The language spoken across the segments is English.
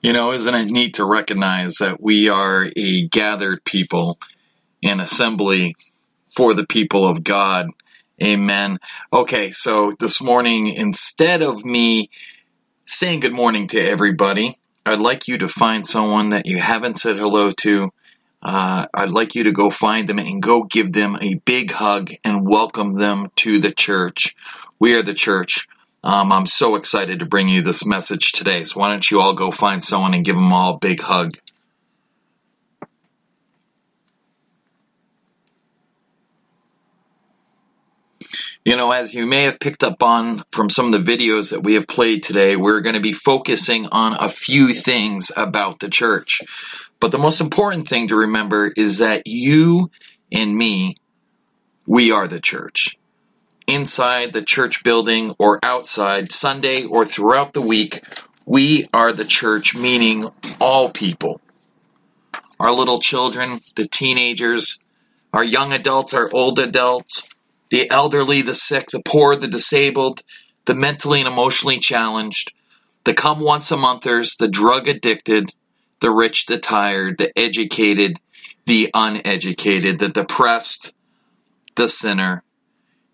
You know, isn't it neat to recognize that we are a gathered people, an assembly for the people of God? Amen. Okay, so this morning, instead of me saying good morning to everybody, I'd like you to find someone that you haven't said hello to. Uh, I'd like you to go find them and go give them a big hug and welcome them to the church. We are the church. Um, I'm so excited to bring you this message today. So why don't you all go find someone and give them all a big hug? You know, as you may have picked up on from some of the videos that we have played today, we're going to be focusing on a few things about the church. But the most important thing to remember is that you and me, we are the church inside the church building or outside, Sunday or throughout the week, we are the church, meaning all people. Our little children, the teenagers, our young adults, our old adults, the elderly, the sick, the poor, the disabled, the mentally and emotionally challenged, the come once a monthers, the drug addicted, the rich, the tired, the educated, the uneducated, the depressed, the sinner,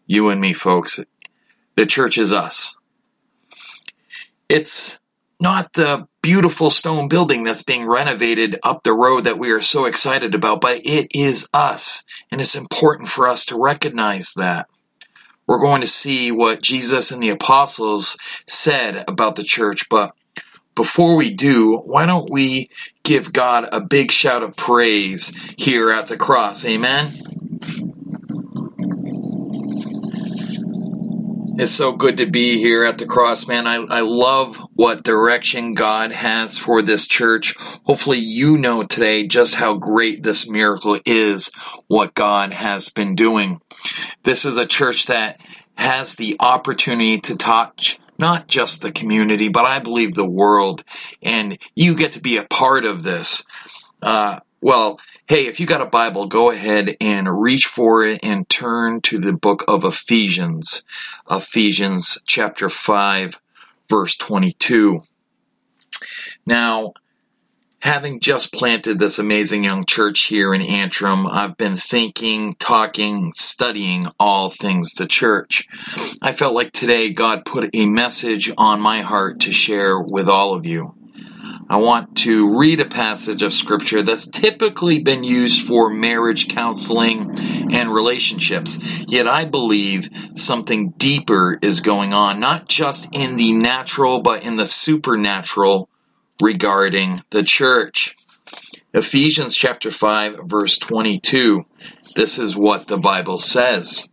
you and me, folks. The church is us. It's not the beautiful stone building that's being renovated up the road that we are so excited about, but it is us. And it's important for us to recognize that. We're going to see what Jesus and the apostles said about the church, but before we do, why don't we give God a big shout of praise here at the cross? Amen. It's so good to be here at the cross, man. I, I love what direction God has for this church. Hopefully, you know today just how great this miracle is, what God has been doing. This is a church that has the opportunity to touch not just the community, but I believe the world. And you get to be a part of this. Uh, well, hey, if you got a Bible, go ahead and reach for it and turn to the book of Ephesians. Ephesians chapter 5, verse 22. Now, having just planted this amazing young church here in Antrim, I've been thinking, talking, studying all things the church. I felt like today God put a message on my heart to share with all of you. I want to read a passage of scripture that's typically been used for marriage counseling and relationships. Yet I believe something deeper is going on, not just in the natural, but in the supernatural regarding the church. Ephesians chapter 5 verse 22. This is what the Bible says.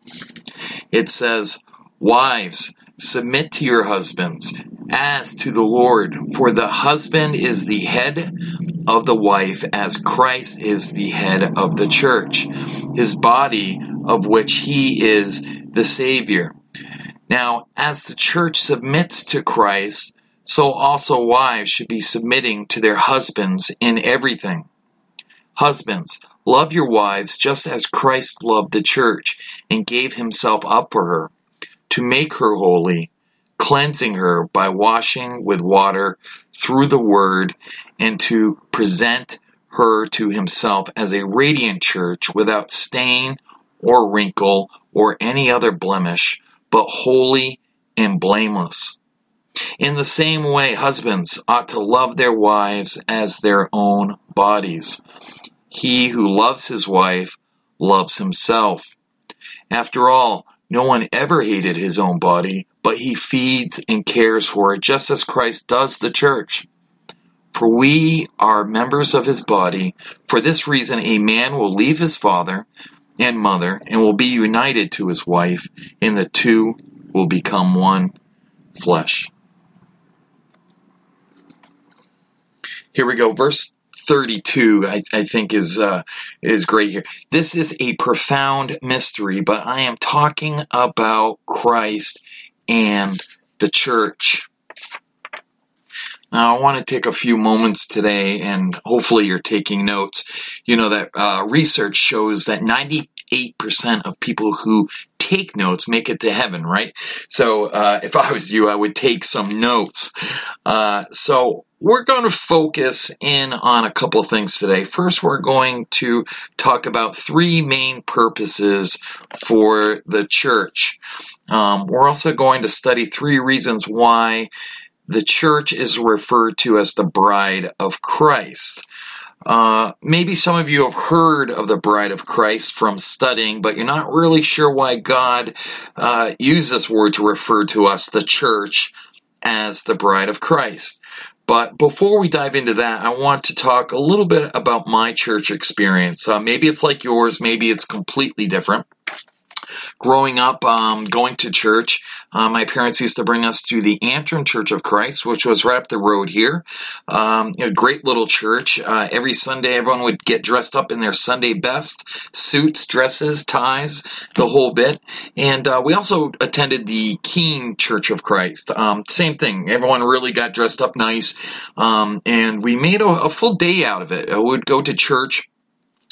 It says, Wives, submit to your husbands as to the Lord. For the husband is the head of the wife, as Christ is the head of the church, his body, of which he is the Savior. Now, as the church submits to Christ, so also wives should be submitting to their husbands in everything. Husbands, love your wives just as Christ loved the church and gave himself up for her, to make her holy cleansing her by washing with water through the word, and to present her to himself as a radiant church without stain or wrinkle or any other blemish, but holy and blameless. In the same way, husbands ought to love their wives as their own bodies. He who loves his wife loves himself. After all, no one ever hated his own body, but he feeds and cares for it, just as Christ does the church. For we are members of his body. For this reason, a man will leave his father and mother and will be united to his wife, and the two will become one flesh. Here we go, verse 32 I, I think is uh, is great here. This is a profound mystery, but I am talking about Christ and the church. Now, I want to take a few moments today, and hopefully, you're taking notes. You know that uh, research shows that 98% of people who take notes make it to heaven, right? So, uh, if I was you, I would take some notes. Uh, so, we're going to focus in on a couple of things today. First, we're going to talk about three main purposes for the church. Um, we're also going to study three reasons why the church is referred to as the bride of Christ. Uh, maybe some of you have heard of the bride of Christ from studying, but you're not really sure why God uh, used this word to refer to us, the church, as the bride of Christ. But before we dive into that, I want to talk a little bit about my church experience. Uh, maybe it's like yours, maybe it's completely different growing up, um, going to church, uh, my parents used to bring us to the Antrim Church of Christ, which was right up the road here. Um, a great little church. Uh, every Sunday, everyone would get dressed up in their Sunday best suits, dresses, ties, the whole bit. And uh, we also attended the Keene Church of Christ. Um, same thing. Everyone really got dressed up nice. Um, and we made a, a, full day out of it. Uh, we would go to church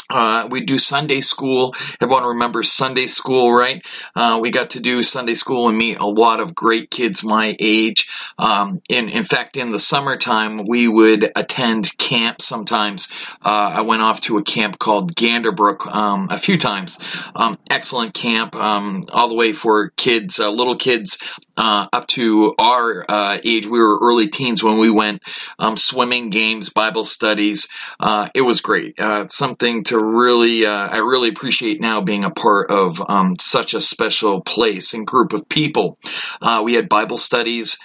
uh, we do Sunday school. Everyone remembers Sunday school, right? Uh, we got to do Sunday school and meet a lot of great kids my age. Um, in in fact, in the summertime, we would attend camp. Sometimes uh, I went off to a camp called Ganderbrook um, a few times. Um, excellent camp, um, all the way for kids, uh, little kids uh, up to our uh, age. We were early teens when we went um, swimming, games, Bible studies. Uh, it was great. Uh, something to really, uh, I really appreciate now being a part of um, such a special place and group of people. Uh, we had Bible studies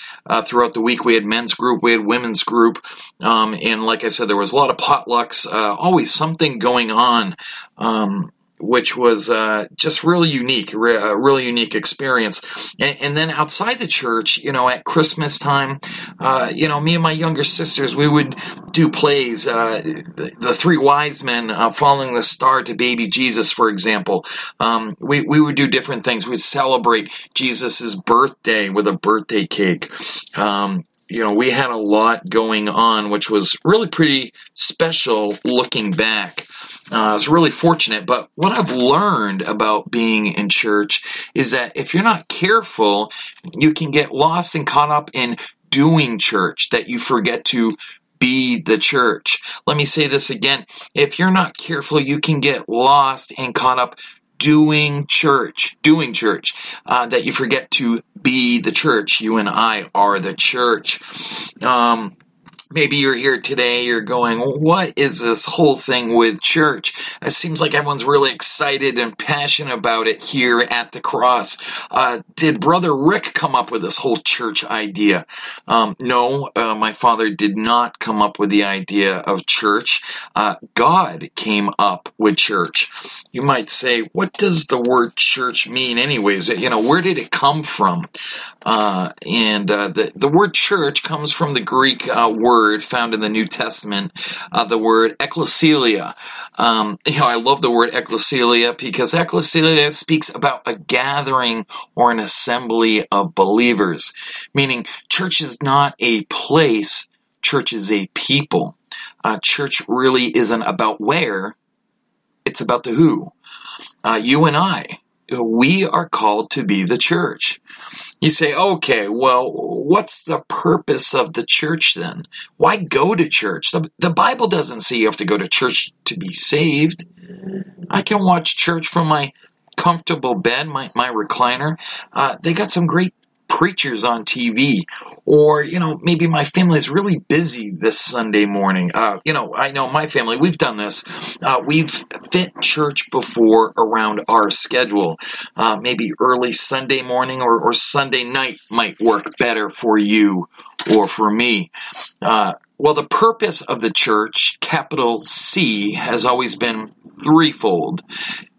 throughout the week. We had men's group, we had women's group, um, and like I said, there was a lot of potlucks. always something going on. Um, which was uh, just really unique, a really unique experience. And, and, then outside the church, you know, at Christmas time, uh, you know, me and my younger sisters, we would do plays. Uh, the, the, Three Wise Men, uh, Following the Star to Baby Jesus, for example. Um, we, we would do different things. We'd celebrate Jesus' birthday with a birthday cake. Um, you know, we had a lot going on, which was really pretty special looking back. Uh, I was really fortunate, but what I've learned about being in church is that if you're not careful, you can get lost and caught up in doing church, that you forget to be the church. Let me say this again. If you're not careful, you can get lost and caught up doing church, doing church, uh, that you forget to be the church. You and I are the church. Um, maybe you're here today, you're going, what is this whole thing with church? It seems like everyone's really excited and passionate about it here at the cross. Uh, did Brother Rick come up with this whole church idea? Um, no, uh, my father did not come up with the idea of church. Uh, God came up with church. You might say, what does the word church mean anyways? You know, where did it come from? Uh, and uh, the, the word church comes from the Greek uh, word found in the New Testament, uh, the word ecclesia. Um, you know, I love the word ecclesia because ecclesia speaks about a gathering or an assembly of believers, meaning church is not a place, church is a people. Uh, church really isn't about where, it's about the who. Uh, you and I, we are called to be the church. You say, okay, well, what's the purpose of the church then? Why go to church? The, the Bible doesn't say you have to go to church to be saved. I can watch church from my comfortable bed, my, my recliner. Uh, they got some great preachers on TV, or you know maybe my family is really busy this Sunday morning. Uh, you know, I know my family. We've done this. Uh, we've fit church before around our schedule. Uh, maybe early Sunday morning or, or, Sunday night might work better for you or for me. Uh, well, the purpose of the church, capital C, has always been threefold.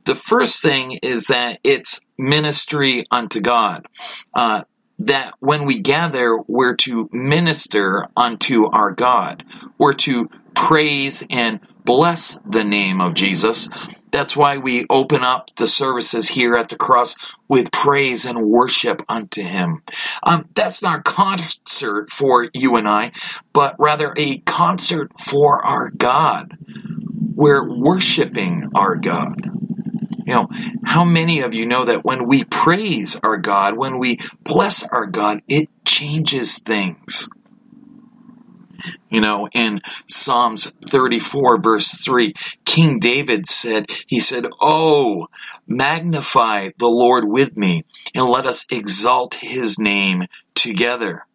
The first thing is that it's ministry unto God. Uh, that when we gather, we're to minister unto our God. We're to praise and bless the name of Jesus. That's why we open up the services here at the cross with praise and worship unto Him. Um, that's not a concert for you and I, but rather a concert for our God. We're worshiping our God. You know, how many of you know that when we praise our God, when we bless our God, it changes things? You know, in Psalms 34, verse 3, King David said, He said, Oh, magnify the Lord with me, and let us exalt his name together.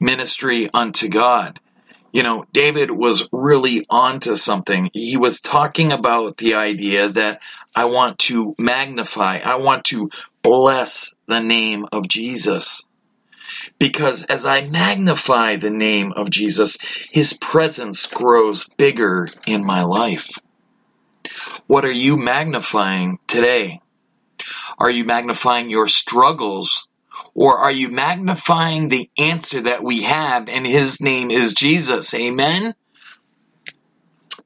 Ministry unto God. You know, David was really onto something. He was talking about the idea that I want to magnify, I want to bless the name of Jesus. Because as I magnify the name of Jesus, his presence grows bigger in my life. What are you magnifying today? Are you magnifying your struggles? Or are you magnifying the answer that we have and his name is Jesus? Amen?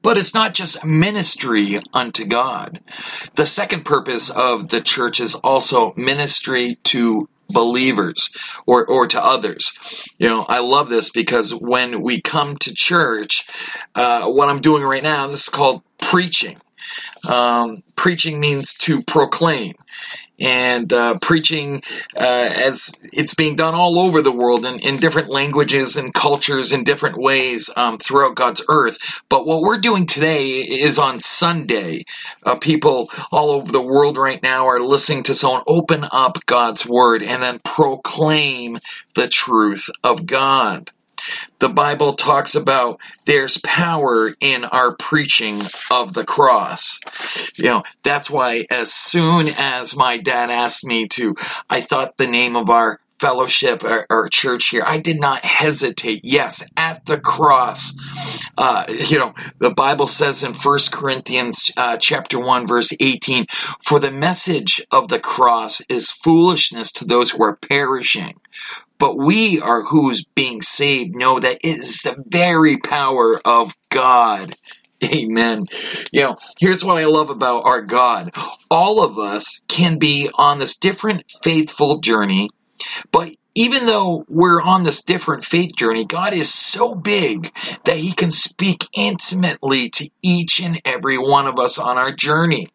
But it's not just ministry unto God. The second purpose of the church is also ministry to believers or, or to others. You know, I love this because when we come to church, uh, what I'm doing right now, this is called preaching. Um, preaching means to proclaim and uh, preaching uh, as it's being done all over the world in, in different languages and cultures in different ways um, throughout God's earth. But what we're doing today is on Sunday. Uh, people all over the world right now are listening to someone open up God's word and then proclaim the truth of God. The Bible talks about there's power in our preaching of the cross. You know, that's why as soon as my dad asked me to, I thought the name of our fellowship or, or, church here, I did not hesitate. Yes, at the cross. Uh, you know, the Bible says in First Corinthians uh, chapter 1, verse 18, for the message of the cross is foolishness to those who are perishing. But we are who's being saved know that it is the very power of God. Amen. You know, here's what I love about our God. All of us can be on this different faithful journey, but even though we're on this different faith journey, God is so big that He can speak intimately to each and every one of us on our journey.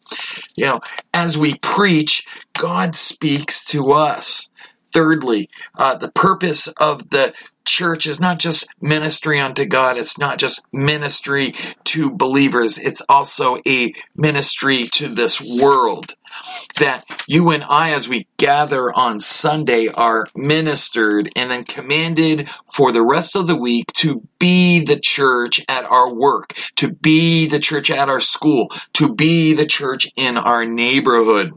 You know, as we preach, God speaks to us. Thirdly, uh, the purpose of the church is not just ministry unto God, it's not just ministry to believers, it's also a ministry to this world. That you and I, as we gather on Sunday, are ministered and then commanded for the rest of the week to be the church at our work, to be the church at our school, to be the church in our neighborhood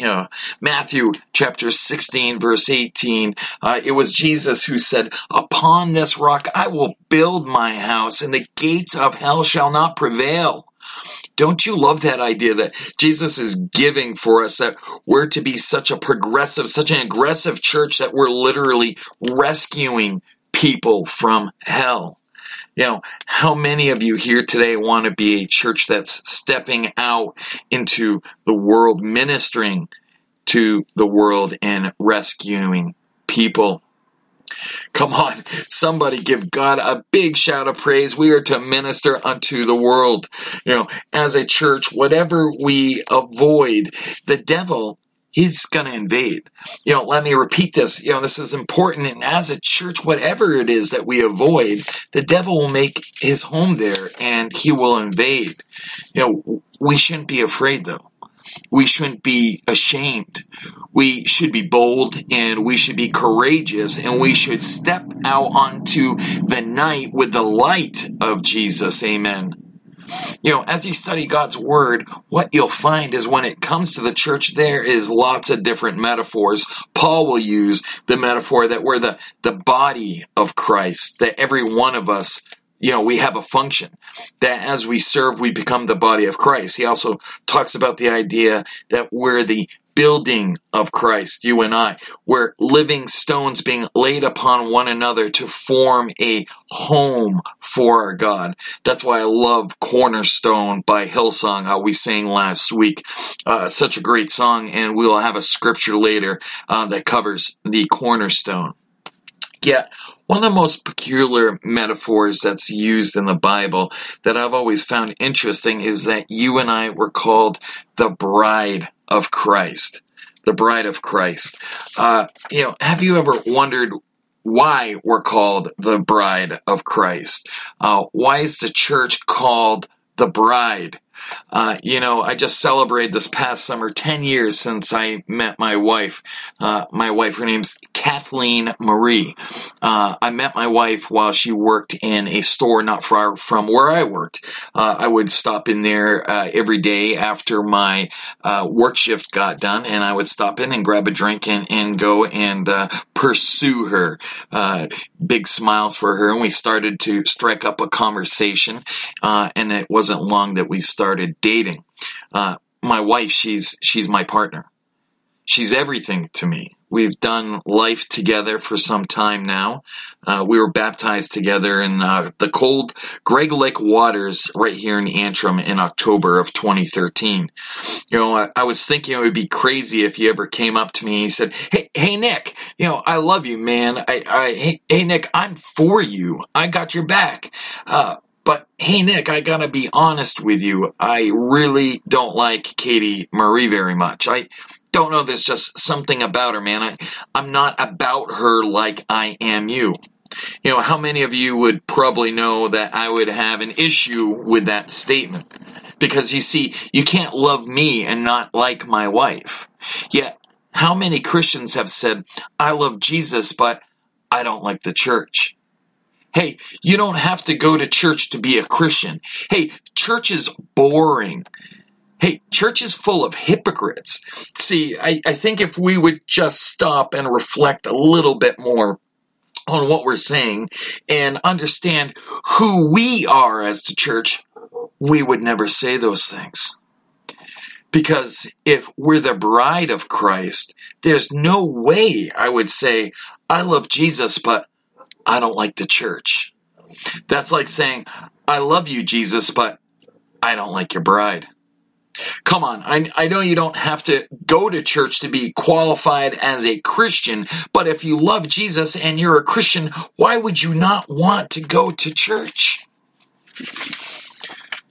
you know, Matthew chapter 16, verse 18, uh, it was Jesus who said, Upon this rock I will build my house, and the gates of hell shall not prevail. Don't you love that idea that Jesus is giving for us that we're to be such a progressive, such an aggressive church that we're literally rescuing people from hell? You know, how many of you here today want to be a church that's stepping out into the world, ministering to the world and rescuing people? Come on, somebody give God a big shout of praise. We are to minister unto the world. You know, as a church, whatever we avoid, the devil he's going to invade. You know, let me repeat this. You know, this is important. And as a church, whatever it is that we avoid, the devil will make his home there and he will invade. You know, we shouldn't be afraid though. We shouldn't be ashamed. We should be bold and we should be courageous and we should step out onto the night with the light of Jesus. Amen. You know, as you study God's Word, what you'll find is when it comes to the church, there is lots of different metaphors. Paul will use the metaphor that we're the, the body of Christ, that every one of us you know, we have a function that as we serve, we become the body of Christ. He also talks about the idea that we're the building of Christ, you and I. We're living stones being laid upon one another to form a home for our God. That's why I love Cornerstone by Hillsong, how we sang last week. Uh, such a great song, and we'll have a scripture later uh, that covers the cornerstone. Yet, one of the most peculiar metaphors that's used in the Bible that I've always found interesting is that you and I were called the bride of Christ. The bride of Christ. Uh, you know, have you ever wondered why we're called the bride of Christ. Uh, why is the church called the bride? Uh, you know, I just celebrated this past summer 10 years since I met my wife. Uh, my wife, her name's Kathleen Marie. Uh, I met my wife while she worked in a store not far from where I worked. Uh, I would stop in there uh, every day after my uh, work shift got done, and I would stop in and grab a drink and, and go and pursue her. big smiles for her, and we started to strike up a conversation, and it wasn't long that we started started dating. Uh, my wife, she's she's my partner. She's everything to me. We've done life together for some time now. Uh, we were baptized together in uh, the cold Gregg Lake waters right here in Antrim in October of 2013. You know, I, I, was thinking it would be crazy if he ever came up to me and he said, "Hey, hey, Nick, you know, I love you, man. I, I, hey, hey Nick, I'm for you. I got your back." Uh, but hey, Nick, I gotta be honest with you. I really don't like Katie Marie very much. I don't know. There's just something about her, man. I, I'm not about her like I am you. You know, how many of you would probably know that I would have an issue with that statement? Because you see, you can't love me and not like my wife. Yet, how many Christians have said, I love Jesus, but I don't like the church? Hey, you don't have to go to church to be a Christian. Hey, church is boring. Hey, church is full of hypocrites. See, I, I think if we would just stop and reflect a little bit more on what we're saying and understand who we are as the church, we would never say those things. Because if we're the bride of Christ, there's no way I would say, I love Jesus, but I don't like the church. That's like saying, I love you, Jesus, but I don't like your bride. Come on, I, I know you don't have to go to church to be qualified as a Christian, but if you love Jesus and you're a Christian, why would you not want to go to church?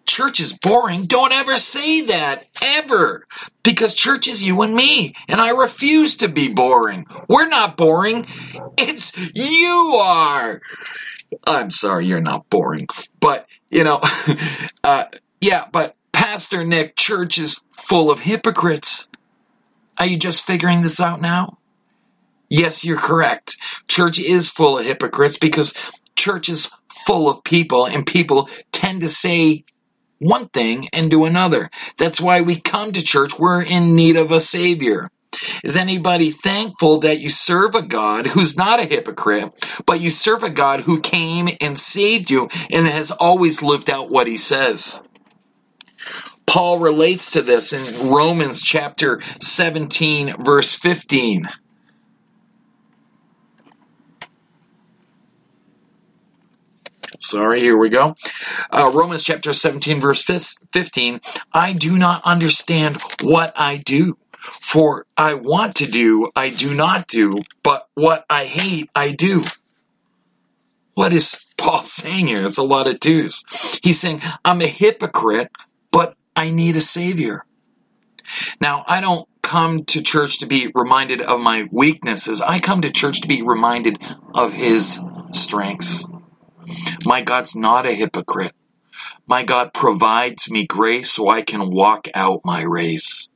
Church is boring, don't ever say that. Ever. Because church is you and me. And I refuse to be boring. We're not boring. It's you are. I'm sorry, you're not boring. But, you know, uh, yeah, but Pastor Nick, church is full of hypocrites. Are you just figuring this out now? Yes, you're correct. Church is full of hypocrites because church is full of people and people tend to say one thing and do another. That's why we come to church. We're in need of a savior. Is anybody thankful that you serve a God who's not a hypocrite, but you serve a God who came and saved you and has always lived out what he says? Paul relates to this in Romans chapter 17, verse 15. Sorry, here we go. Uh, Romans chapter 17, verse 15. I do not understand what I do. For I want to do, I do not do, but what I hate, I do. What is Paul saying here? It's a lot of twos. He's saying, I'm a hypocrite, but I need a savior. Now, I don't come to church to be reminded of my weaknesses. I come to church to be reminded of his strengths. My God's not a hypocrite. My God provides me grace so I can walk out my race.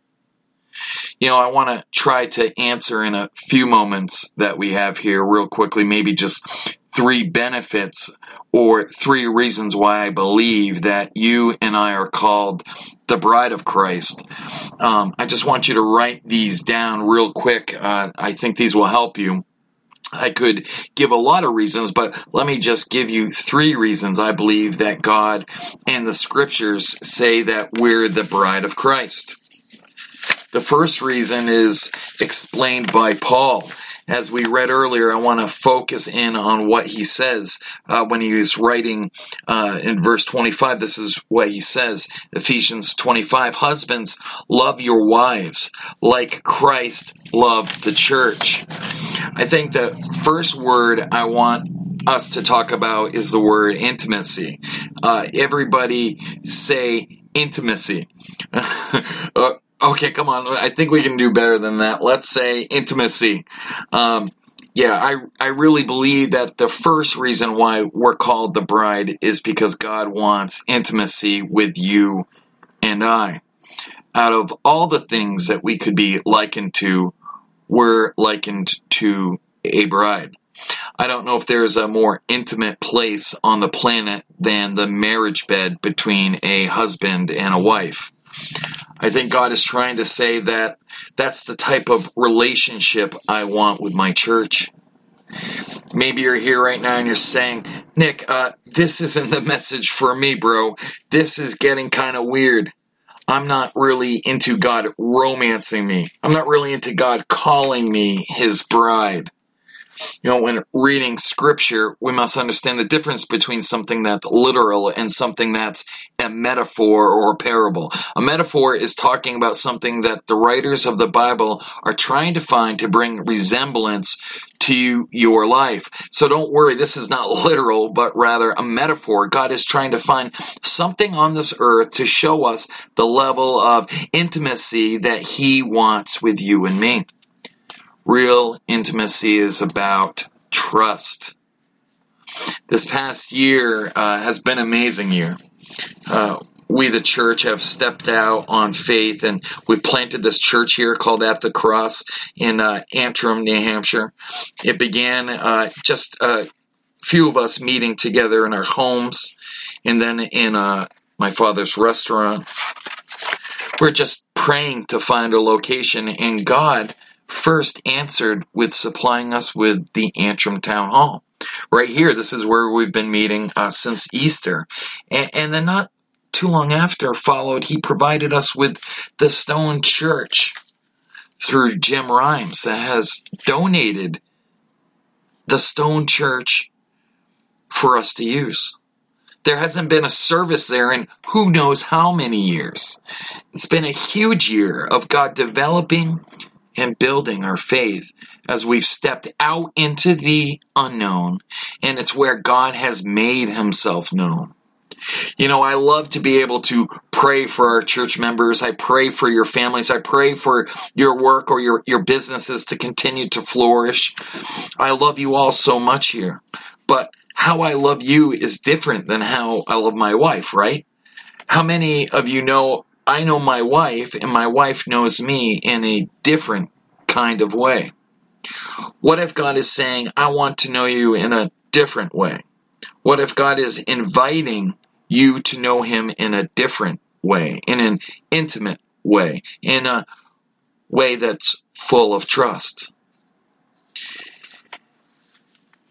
You know, I want to try to answer in a few moments that we have here, real quickly, maybe just three benefits or three reasons why I believe that you and I are called the bride of Christ. Um, I just want you to write these down real quick. Uh, I think these will help you. I could give a lot of reasons, but let me just give you three reasons I believe that God and the scriptures say that we're the bride of Christ. The first reason is explained by Paul. As we read earlier, I want to focus in on what he says uh, when he was writing uh, in verse 25. This is what he says Ephesians 25 Husbands, love your wives like Christ loved the church. I think the first word I want us to talk about is the word intimacy. Uh, everybody say intimacy. uh, Okay, come on. I think we can do better than that. Let's say intimacy. Um, yeah, I, I really believe that the first reason why we're called the bride is because God wants intimacy with you and I. Out of all the things that we could be likened to, we're likened to a bride. I don't know if there's a more intimate place on the planet than the marriage bed between a husband and a wife. I think God is trying to say that that's the type of relationship I want with my church. Maybe you're here right now and you're saying, Nick, uh, this isn't the message for me, bro. This is getting kind of weird. I'm not really into God romancing me. I'm not really into God calling me his bride. You know, when reading scripture, we must understand the difference between something that's literal and something that's a metaphor or a parable. A metaphor is talking about something that the writers of the Bible are trying to find to bring resemblance to your life. So don't worry, this is not literal, but rather a metaphor. God is trying to find something on this earth to show us the level of intimacy that He wants with you and me. Real intimacy is about trust. This past year uh, has been an amazing year. Uh, we, the church, have stepped out on faith and we've planted this church here called At the Cross in uh, Antrim, New Hampshire. It began uh, just a few of us meeting together in our homes and then in uh, my father's restaurant. We're just praying to find a location, and God first answered with supplying us with the Antrim Town Hall. Right here, this is where we've been meeting uh, since Easter. And, and then not too long after followed, he provided us with the Stone Church through Jim Rhymes that has donated the Stone Church for us to use. There hasn't been a service there in who knows how many years. It's been a huge year of God developing and building our faith as we've stepped out into the unknown, and it's where God has made himself known. You know, I love to be able to pray for our church members. I pray for your families. I pray for your work or your, your businesses to continue to flourish. I love you all so much here. But how I love you is different than how I love my wife, right? How many of you know I know my wife and my wife knows me in a different kind of way. What if God is saying, I want to know you in a different way? What if God is inviting you to know Him in a different way, in an intimate way, in a way that's full of trust?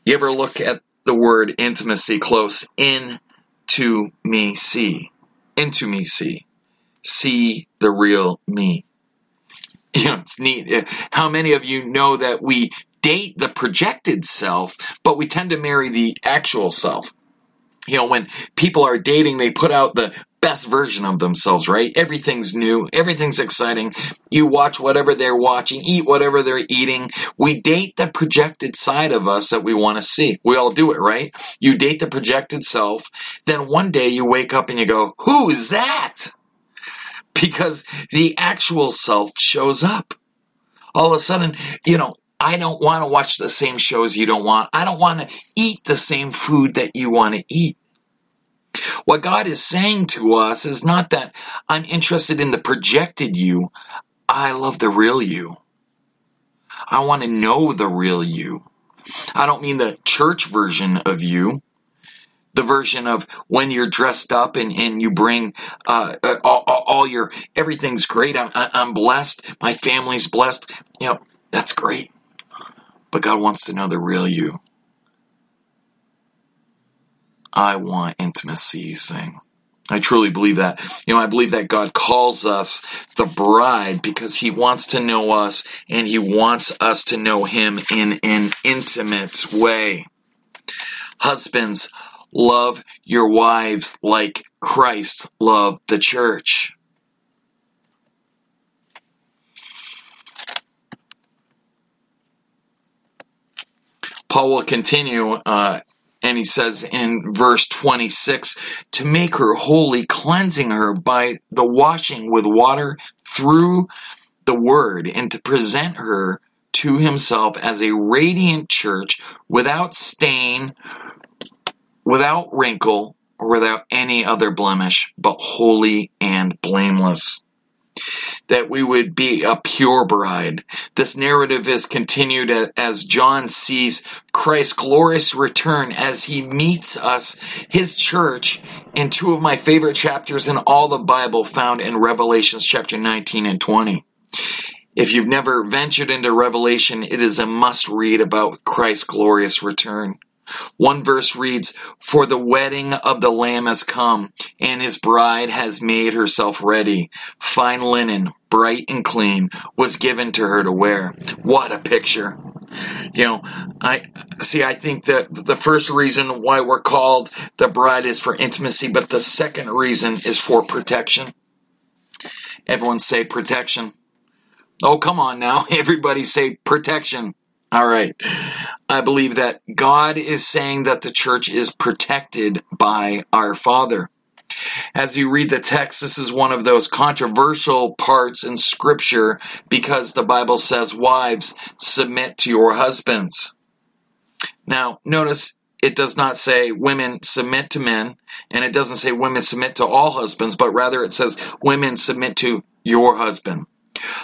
You ever look at the word intimacy close? In to me see. Into me see see the real me. You know, it's neat. Uh, how many of you know that we date the projected self, but we tend to marry the actual self? You know, when people are dating, they put out the best version of themselves, right? Everything's new, everything's exciting. You watch whatever they're watching, eat whatever they're eating. We date the projected side of us that we want to see. We all do it, right? You date the projected self, then one day you wake up and you go, Who's that? because the actual self shows up. All of a sudden, you know, I don't want to watch the same shows you don't want. I don't want to eat the same food that you want to eat. What God is saying to us is not that I'm interested in the projected you. I love the real you. I want to know the real you. I don't mean the church version of you the version of when you're dressed up and, and you bring uh, uh all, all, your everything's great. I'm, I'm blessed. My family's blessed. You know, that's great. But God wants to know the real you. I want intimacy, saying. I truly believe that. You know, I believe that God calls us the bride because he wants to know us and he wants us to know him in an intimate way. Husbands, Love your wives like Christ loved the church. Paul will continue, uh, and he says in verse 26 to make her holy, cleansing her by the washing with water through the word, and to present her to himself as a radiant church without stain, without wrinkle, or without any other blemish, but holy and blameless that we would be a pure bride. This narrative is continued as John sees Christ's glorious return as he meets us, his church, in two of my favorite chapters in all the Bible found in Revelations chapter 19 and 20. If you've never ventured into Revelation, it is a must read about Christ's glorious return. One verse reads, For the wedding of the Lamb has come, and his bride has made herself ready. Fine linen, bright and clean, was given to her to wear. What a picture! You know, I see, I think that the first reason why we're called the bride is for intimacy, but the second reason is for protection. Everyone say protection. Oh, come on now. Everybody say protection. All right. I believe that God is saying that the church is protected by our Father. As you read the text, this is one of those controversial parts in Scripture because the Bible says, Wives, submit to your husbands. Now, notice it does not say women submit to men, and it doesn't say women submit to all husbands, but rather it says women submit to your husband.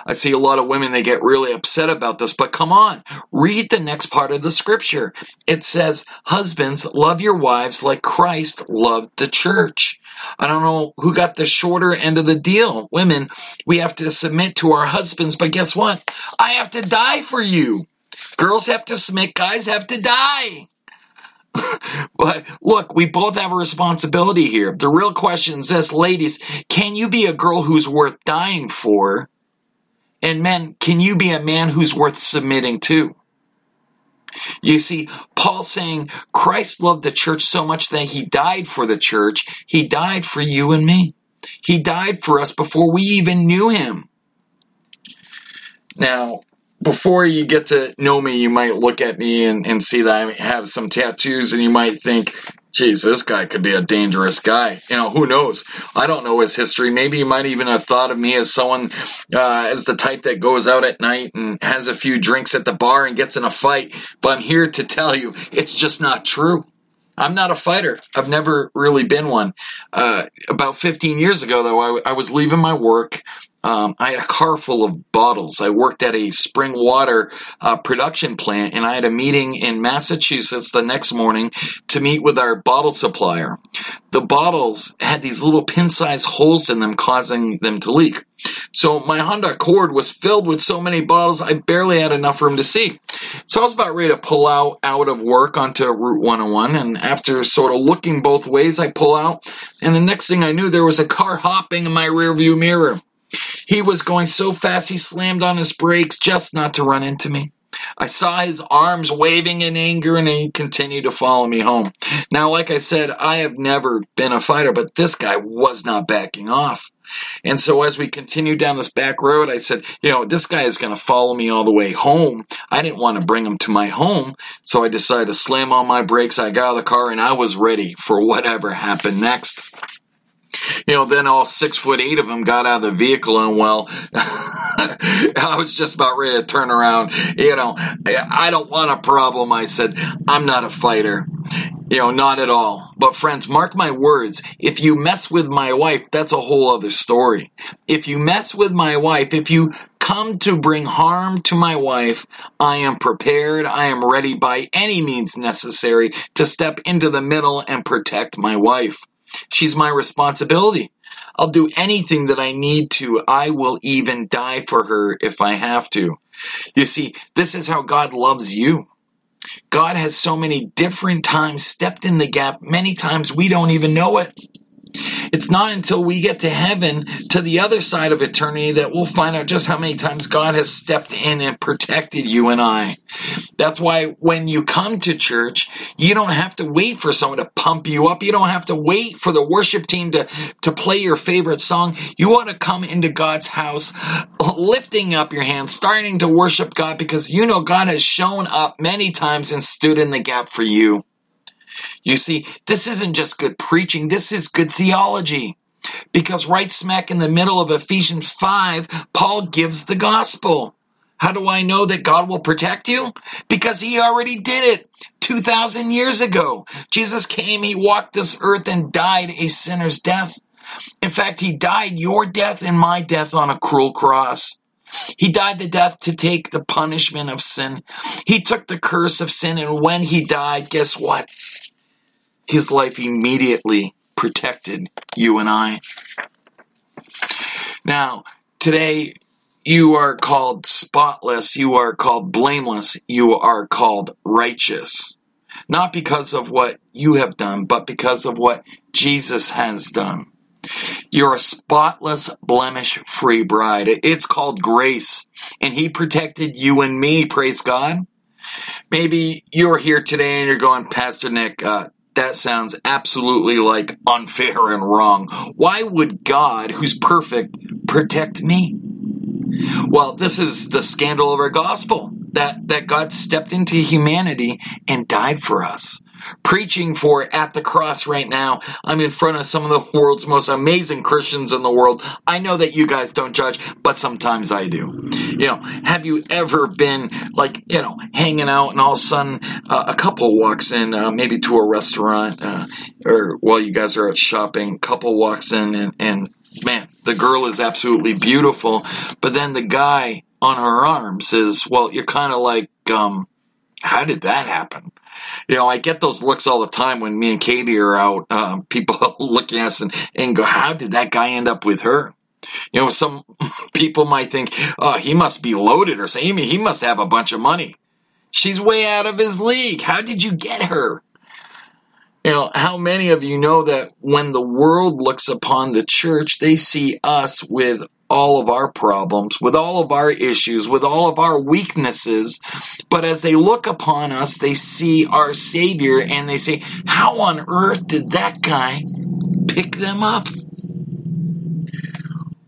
I see a lot of women, they get really upset about this, but come on, read the next part of the scripture. It says, Husbands, love your wives like Christ loved the church. I don't know who got the shorter end of the deal. Women, we have to submit to our husbands, but guess what? I have to die for you. Girls have to submit, guys have to die. but look, we both have a responsibility here. The real question is this, ladies, can you be a girl who's worth dying for? And men, can you be a man who's worth submitting to? You see, Paul saying Christ loved the church so much that he died for the church. He died for you and me. He died for us before we even knew him. Now, before you get to know me, you might look at me and, and see that I have some tattoos, and you might think, geez, this guy could be a dangerous guy. You know, who knows? I don't know his history. Maybe you might even have thought of me as someone, uh, as the type that goes out at night and has a few drinks at the bar and gets in a fight. But I'm here to tell you, it's just not true. I'm not a fighter. I've never really been one. Uh, about 15 years ago, though, I, I was leaving my work um, I had a car full of bottles. I worked at a spring water uh, production plant, and I had a meeting in Massachusetts the next morning to meet with our bottle supplier. The bottles had these little pin-sized holes in them, causing them to leak. So my Honda Accord was filled with so many bottles, I barely had enough room to see. So I was about ready to pull out out of work onto Route 101, and after sort of looking both ways, I pull out, and the next thing I knew, there was a car hopping in my rearview mirror. He was going so fast he slammed on his brakes just not to run into me. I saw his arms waving in anger and he continued to follow me home. Now, like I said, I have never been a fighter, but this guy was not backing off. And so as we continued down this back road, I said, you know, this guy is going to follow me all the way home. I didn't want to bring him to my home. So I decided to slam on my brakes. I got out of the car and I was ready for whatever happened next you know, then all six foot eight of them got out of the vehicle and well, I was just about ready to turn around. You know, I don't want a problem. I said, I'm not a fighter. You know, not at all. But friends, mark my words. If you mess with my wife, that's a whole other story. If you mess with my wife, if you come to bring harm to my wife, I am prepared. I am ready by any means necessary to step into the middle and protect my wife. She's my responsibility. I'll do anything that I need to. I will even die for her if I have to. You see, this is how God loves you. God has so many different times stepped in the gap, many times we don't even know it. It's not until we get to heaven, to the other side of eternity, that we'll find out just how many times God has stepped in and protected you and I. That's why when you come to church, you don't have to wait for someone to pump you up. You don't have to wait for the worship team to, to play your favorite song. You want to come into God's house, lifting up your hands, starting to worship God because you know God has shown up many times and stood in the gap for you. You see, this isn't just good preaching, this is good theology. Because right smack in the middle of Ephesians 5, Paul gives the gospel. How do I know that God will protect you? Because He already did it 2,000 years ago. Jesus came, He walked this earth and died a sinner's death. In fact, He died your death and my death on a cruel cross. He died the death to take the punishment of sin. He took the curse of sin, and when He died, guess what? His life immediately protected you and I. Now, today, you are called spotless. You are called blameless. You are called righteous. Not because of what you have done, but because of what Jesus has done. You're a spotless, blemish free bride. It's called grace. And He protected you and me, praise God. Maybe you're here today and you're going, Pastor Nick, uh, that sounds absolutely like unfair and wrong. Why would God, who's perfect, protect me? Well, this is the scandal of our gospel that, that God stepped into humanity and died for us. Preaching for at the cross right now. I'm in front of some of the world's most amazing Christians in the world. I know that you guys don't judge, but sometimes I do. You know, have you ever been like, you know, hanging out and all of a sudden uh, a couple walks in, uh, maybe to a restaurant, uh, or while you guys are out shopping, couple walks in and, and man, the girl is absolutely beautiful. But then the guy on her arm says, well, you're kind of like, um, how did that happen? You know, I get those looks all the time when me and Katie are out. Um, people looking at us and, and go, how did that guy end up with her? You know, some people might think, oh, he must be loaded or something. He must have a bunch of money. She's way out of his league. How did you get her? You know, how many of you know that when the world looks upon the church, they see us with all of our problems, with all of our issues, with all of our weaknesses. But as they look upon us, they see our Savior and they say, How on earth did that guy pick them up?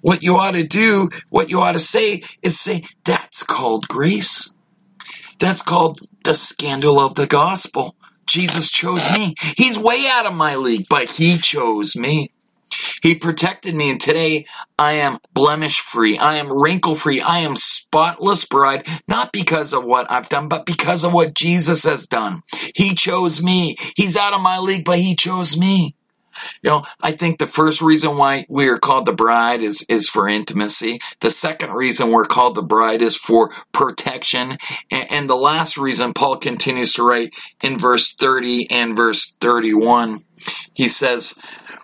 What you ought to do, what you ought to say is say, That's called grace. That's called the scandal of the gospel. Jesus chose me. He's way out of my league, but he chose me. He protected me, and today I am blemish free. I am wrinkle free. I am spotless bride, not because of what I've done, but because of what Jesus has done. He chose me. He's out of my league, but he chose me. You know, I think the first reason why we are called the bride is, is for intimacy. The second reason we're called the bride is for protection. And, and the last reason Paul continues to write in verse 30 and verse 31, he says,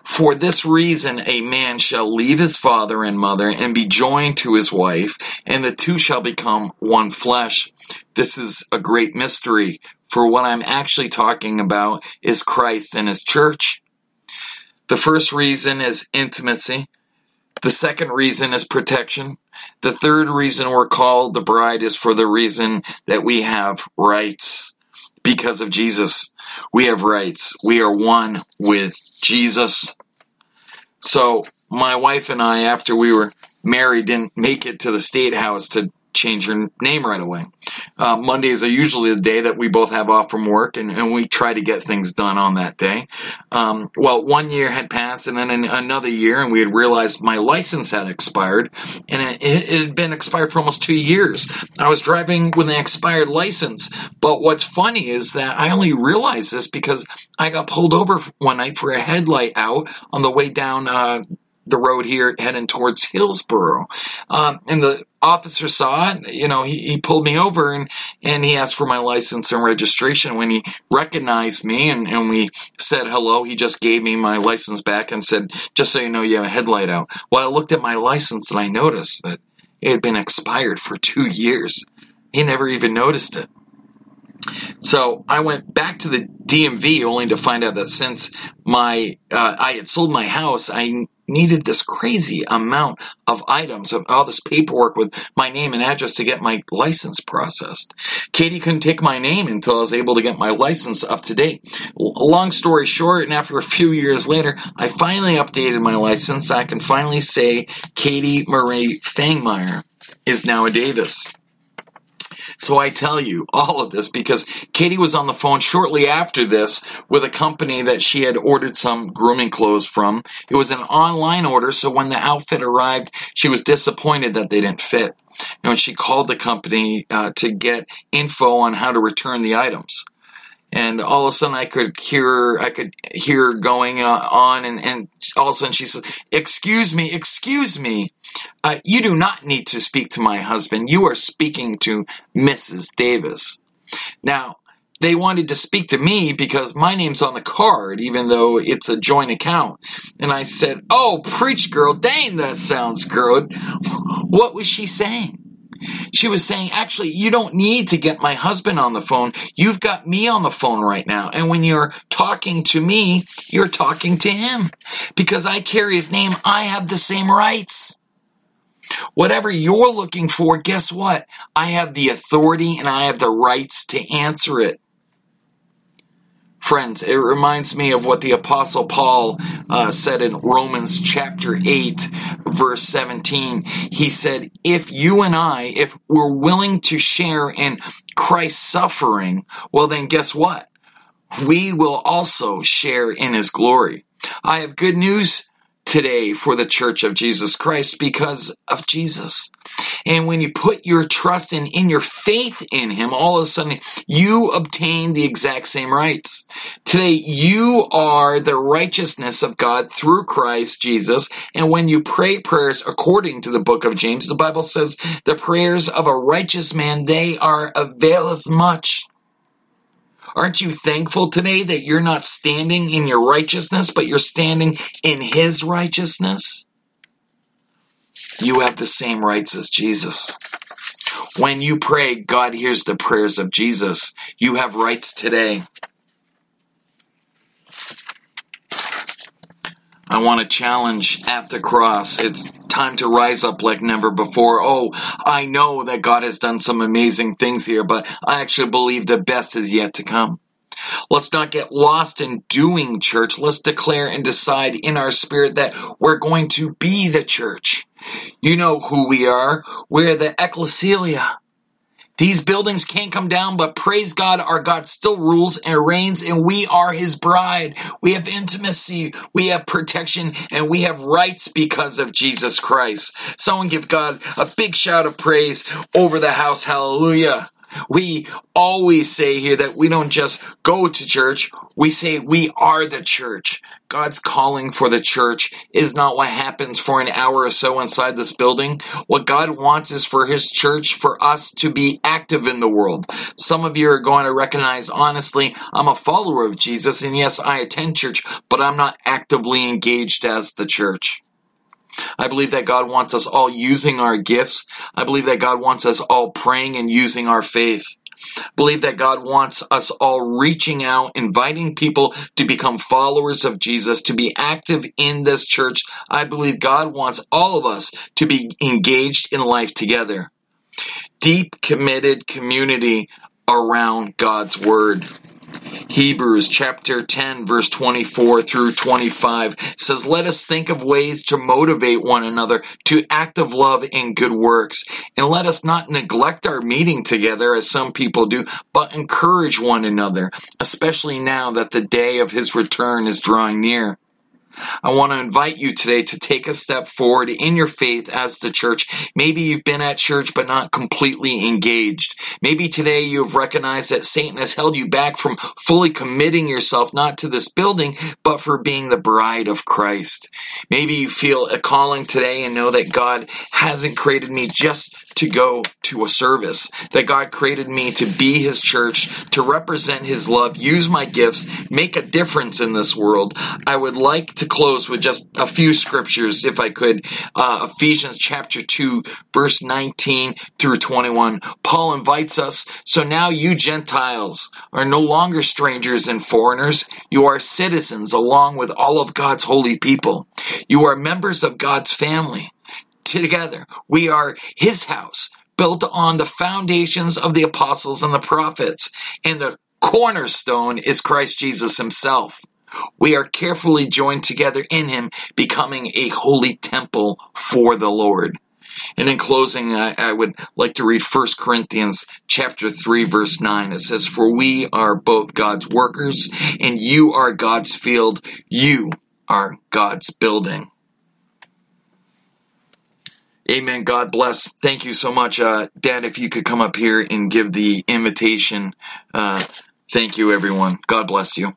for this reason, a man shall leave his father and mother and be joined to his wife, and the two shall become one flesh. This is a great mystery, for what I'm actually talking about is Christ and his church. The first reason is intimacy. The second reason is protection. The third reason we're called the bride is for the reason that we have rights. Because of Jesus, we have rights. We are one with Jesus. So my wife and I, after we were married, didn't make it to the state house to change your name right away. Uh, Mondays are usually the day that we both have off from work, and, and we try to get things done on that day. Um, well, one year had passed, and then another year, and we had realized my license had expired, and it, it, had been expired for almost two years. I was driving with an expired license, but what's funny is that I only realized this because I got pulled over one night for a headlight out on the way down. Uh, the road here heading towards Hillsboro. Um, and the officer saw it. You know, he, he pulled me over and, and he asked for my license and registration. When he recognized me and, and we said hello, he just gave me my license back and said, just so you know, you have a headlight out. Well, I looked at my license and I noticed that it had been expired for two years. He never even noticed it. So I went back to the DMV only to find out that since my uh, I had sold my house, I needed this crazy amount of items of all this paperwork with my name and address to get my license processed. Katie couldn't take my name until I was able to get my license up to date. Long story short, and after a few years later, I finally updated my license. I can finally say Katie Marie Fangmeyer is now a Davis. So I tell you all of this because Katie was on the phone shortly after this with a company that she had ordered some grooming clothes from. It was an online order, so when the outfit arrived, she was disappointed that they didn't fit. And know, she called the company uh, to get info on how to return the items. And all of a sudden, I could hear, I could hear going uh, on, and, and all of a sudden, she says, "Excuse me, excuse me, uh, you do not need to speak to my husband. You are speaking to Mrs. Davis." Now, they wanted to speak to me because my name's on the card, even though it's a joint account. And I said, Oh, preach girl, dang, that sounds good. What was she saying? She was saying, actually, you don't need to get my husband on the phone. You've got me on the phone right now. And when you're talking to me, you're talking to him. Because I carry his name, I have the same rights. Whatever you're looking for, guess what? I have the authority and I have the rights to answer it. Friends, it reminds me of what the Apostle Paul uh, said in Romans chapter 8, verse 17. He said, If you and I, if we're willing to share in Christ's suffering, well, then guess what? We will also share in his glory. I have good news today for the church of Jesus Christ because of Jesus. And when you put your trust in, in your faith in him, all of a sudden you obtain the exact same rights. Today you are the righteousness of God through Christ Jesus. And when you pray prayers according to the book of James, the Bible says the prayers of a righteous man, they are availeth much. Aren't you thankful today that you're not standing in your righteousness, but you're standing in His righteousness? You have the same rights as Jesus. When you pray, God hears the prayers of Jesus. You have rights today. I want to challenge at the cross. It's time to rise up like never before. Oh, I know that God has done some amazing things here, but I actually believe the best is yet to come. Let's not get lost in doing church. Let's declare and decide in our spirit that we're going to be the church. You know who we are. We're the ecclesia. These buildings can't come down, but praise God, our God still rules and reigns, and we are his bride. We have intimacy, we have protection, and we have rights because of Jesus Christ. Someone give God a big shout of praise over the house. Hallelujah. We always say here that we don't just go to church, we say we are the church. God's calling for the church is not what happens for an hour or so inside this building. What God wants is for His church, for us to be active in the world. Some of you are going to recognize, honestly, I'm a follower of Jesus, and yes, I attend church, but I'm not actively engaged as the church. I believe that God wants us all using our gifts. I believe that God wants us all praying and using our faith. I believe that God wants us all reaching out, inviting people to become followers of Jesus, to be active in this church. I believe God wants all of us to be engaged in life together. Deep, committed community around God's Word. Hebrews chapter 10 verse 24 through 25 says, Let us think of ways to motivate one another to active love and good works. And let us not neglect our meeting together as some people do, but encourage one another, especially now that the day of his return is drawing near. I want to invite you today to take a step forward in your faith as the church. Maybe you've been at church but not completely engaged. Maybe today you have recognized that Satan has held you back from fully committing yourself not to this building, but for being the bride of Christ. Maybe you feel a calling today and know that God hasn't created me just to go to a service, that God created me to be His church, to represent His love, use my gifts, make a difference in this world. I would like to close with just a few scriptures, if I could. Uh, Ephesians chapter 2, verse 19 through 21. Paul invites us, so now you Gentiles are no longer strangers and foreigners. You are citizens along with all of God's holy people. You are members of God's family together. We are his house, built on the foundations of the apostles and the prophets, and the cornerstone is Christ Jesus himself. We are carefully joined together in him, becoming a holy temple for the Lord. And in closing, I, I, would like to read 1 Corinthians chapter 3 verse 9. It says, For we are both God's workers, and you are God's field. You are God's building. Amen. God bless. Thank you so much. Uh, Dad, if you could come up here and give the invitation. Uh, thank you, everyone. God bless you.